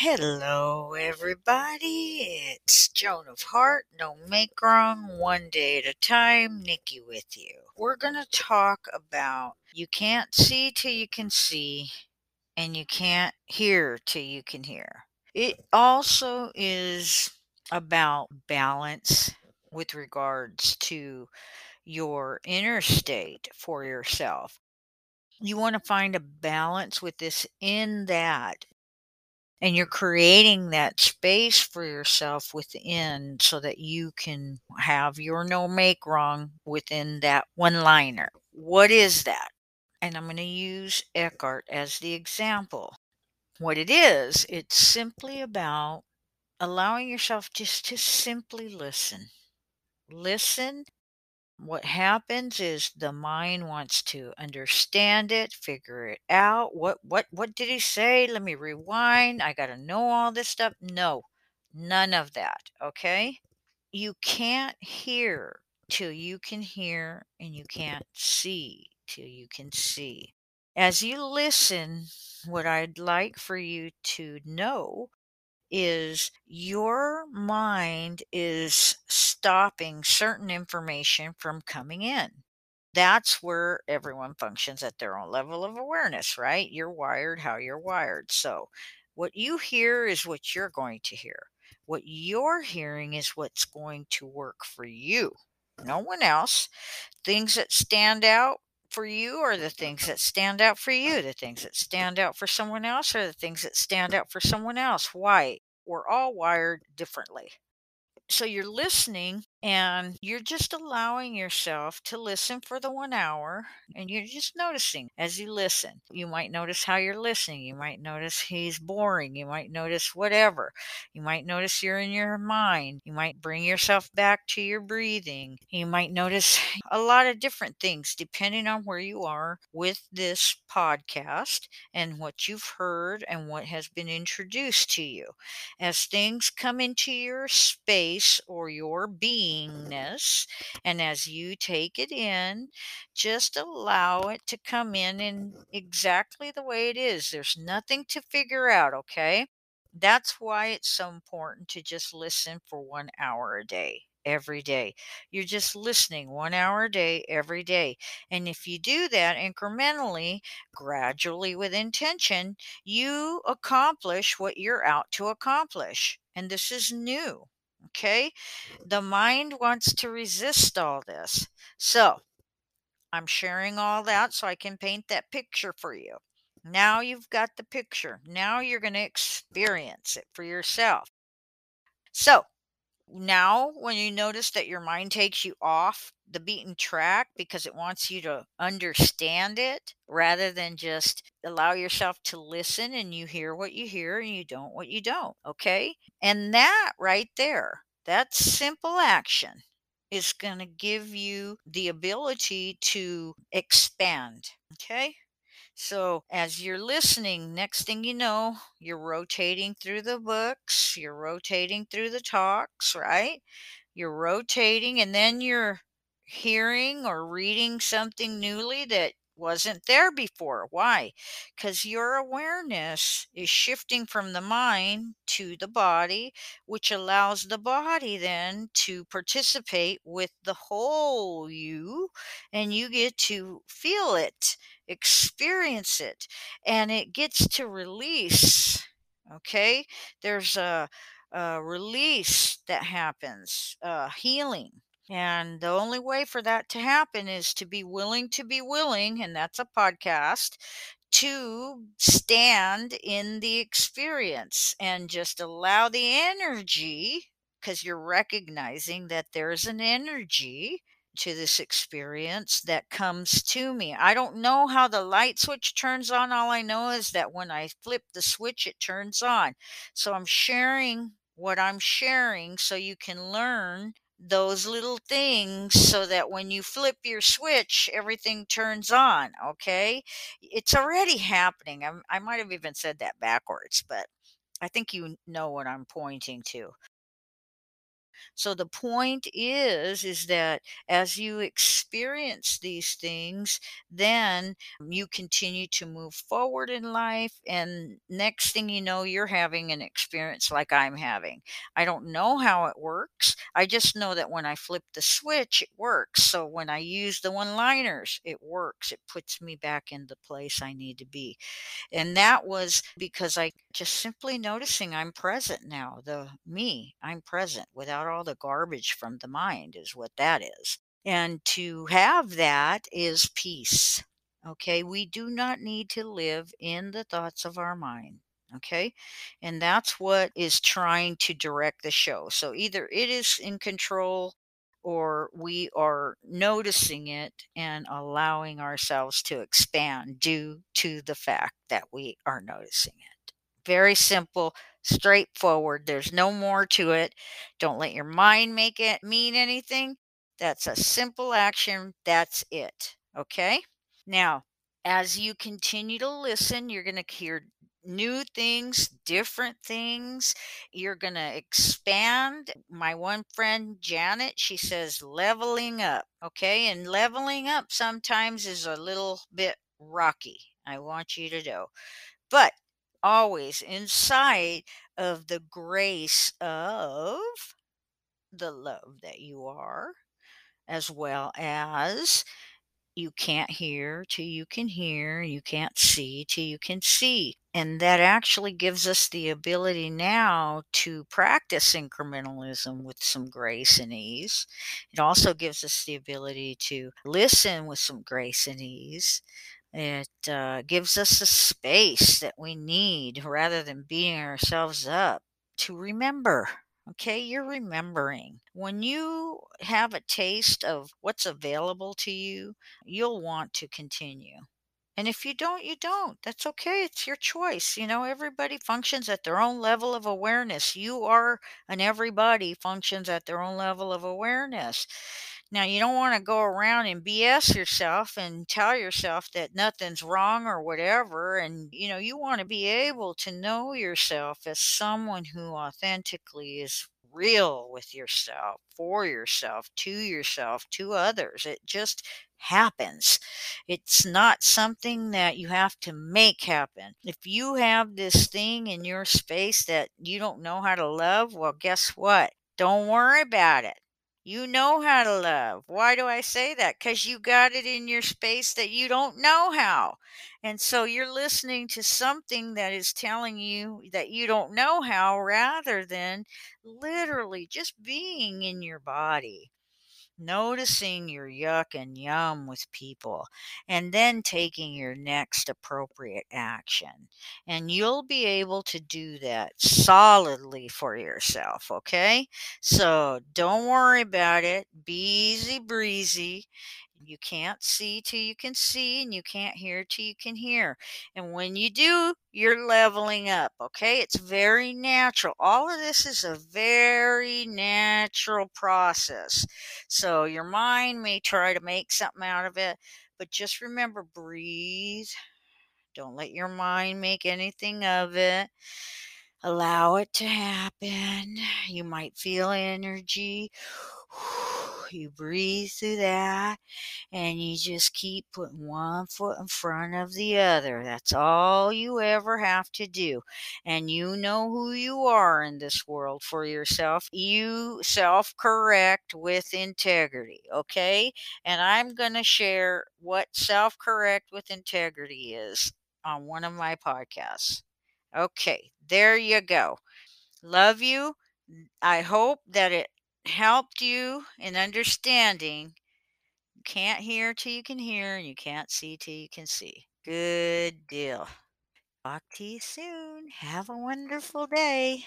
Hello, everybody. It's Joan of Heart. No make wrong, one day at a time. Nikki with you. We're going to talk about you can't see till you can see, and you can't hear till you can hear. It also is about balance with regards to your inner state for yourself. You want to find a balance with this in that and you're creating that space for yourself within so that you can have your no make wrong within that one liner. What is that? And I'm going to use Eckhart as the example. What it is, it's simply about allowing yourself just to simply listen. Listen what happens is the mind wants to understand it, figure it out. What what what did he say? Let me rewind. I got to know all this stuff. No. None of that, okay? You can't hear till you can hear and you can't see till you can see. As you listen, what I'd like for you to know is your mind is stopping certain information from coming in. That's where everyone functions at their own level of awareness, right? You're wired how you're wired. So, what you hear is what you're going to hear. What you're hearing is what's going to work for you, no one else. Things that stand out for you are the things that stand out for you. The things that stand out for someone else are the things that stand out for someone else. Why? We're all wired differently. So you're listening and you're just allowing yourself to listen for the one hour and you're just noticing as you listen. You might notice how you're listening. You might notice he's boring. You might notice whatever. You might notice you're in your mind. You might bring yourself back to your breathing. You might notice a lot of different things depending on where you are with this podcast and what you've heard and what has been introduced to you. As things come into your space or your being, beingness. And as you take it in, just allow it to come in in exactly the way it is. There's nothing to figure out, okay? That's why it's so important to just listen for one hour a day every day. You're just listening one hour a day every day. And if you do that incrementally, gradually with intention, you accomplish what you're out to accomplish. And this is new. Okay? The mind wants to resist all this. So, I'm sharing all that so I can paint that picture for you. Now you've got the picture. Now you're going to experience it for yourself. So, now when you notice that your mind takes you off the beaten track because it wants you to understand it rather than just allow yourself to listen and you hear what you hear and you don't what you don't okay? And that right there that simple action is going to give you the ability to expand okay so, as you're listening, next thing you know, you're rotating through the books, you're rotating through the talks, right? You're rotating, and then you're hearing or reading something newly that wasn't there before. Why? Because your awareness is shifting from the mind to the body, which allows the body then to participate with the whole you, and you get to feel it, experience it, and it gets to release. Okay? There's a, a release that happens, uh, healing and the only way for that to happen is to be willing to be willing, and that's a podcast, to stand in the experience and just allow the energy, because you're recognizing that there's an energy to this experience that comes to me. I don't know how the light switch turns on. All I know is that when I flip the switch, it turns on. So I'm sharing what I'm sharing so you can learn those little things so that when you flip your switch, everything turns on. Okay. It's already happening. I'm, i might have even said that backwards, but I think you know what I'm pointing to. So the point is is that as you experience these things, then you continue to move forward in life and next thing you know you're having an experience like I'm having. I don't know how it works. I just know that when I flip the switch it works. So when I use the one-liners, it works. It puts me back in the place I need to be. And that was because I just simply noticing I'm present now, the me, I'm present without all the garbage from the mind is what that is. And to have that is peace. Okay, we do not need to live in the thoughts of our mind. Okay, and that's what is trying to direct the show. So either it is in control or we are noticing it and allowing ourselves to expand due to the fact that we are noticing it. Very simple, straightforward. There's no more to it. Don't let your mind make it mean anything. That's a simple action. That's it. Okay? Now, as you continue to listen, you're going to hear new things, different things. You're going to expand. My one friend, Janet, she says leveling up. Okay. And leveling up sometimes is a little bit rocky. I want you to know. But always inside of the grace of the love that you are, as well as you can't hear till you can hear, you can't see till you can see. And that actually gives us the ability now to practice incrementalism with some grace and ease. It also gives us the ability to listen with some grace and ease. It uh, gives us the space that we need rather than beating ourselves up to remember. Okay, you're remembering. When you have a taste of what's available to you, you'll want to continue. And if you don't, you don't. That's okay. It's your choice. You know, everybody functions at their own level of awareness. You are, and everybody functions at their own level of awareness. Now, you don't want to go around and BS yourself and tell yourself that nothing's wrong or whatever. And, you know, you want to be able to know yourself as someone who authentically is real with yourself, for yourself, to yourself, to others. It just happens. It's not something that you have to make happen. If you have this thing in your space that you don't know how to love, well, guess what? Don't worry about it. You know how to love. Why do I say that? Because you got it in your space that you don't know how. And so you're listening to something that is telling you that you don't know how rather than literally just being in your body noticing your yuck and yum with people, and then taking your next appropriate action. And you'll be able to do that solidly for yourself, okay? So don't worry about it. Be easy breezy. You can't see till you can see, and you can't hear till you can hear. And when you do, you're leveling up, okay? It's very natural. All of this is a very natural process. So your mind may try to make something out of it, but just remember breathe. Don't let your mind make anything of it. Allow it to happen. You might feel energy. You breathe through that and you just keep putting one foot in front of the other. That's all you ever have to do. And you know who you are in this world for yourself. You self correct with integrity, okay? And I'm going to share what self correct with integrity is on one of my podcasts. Okay, there you go. Love you. I hope that it helped you in understanding you can't hear till you can hear, and you can't see till you can see. Good deal. Talk to you soon. Have a wonderful day.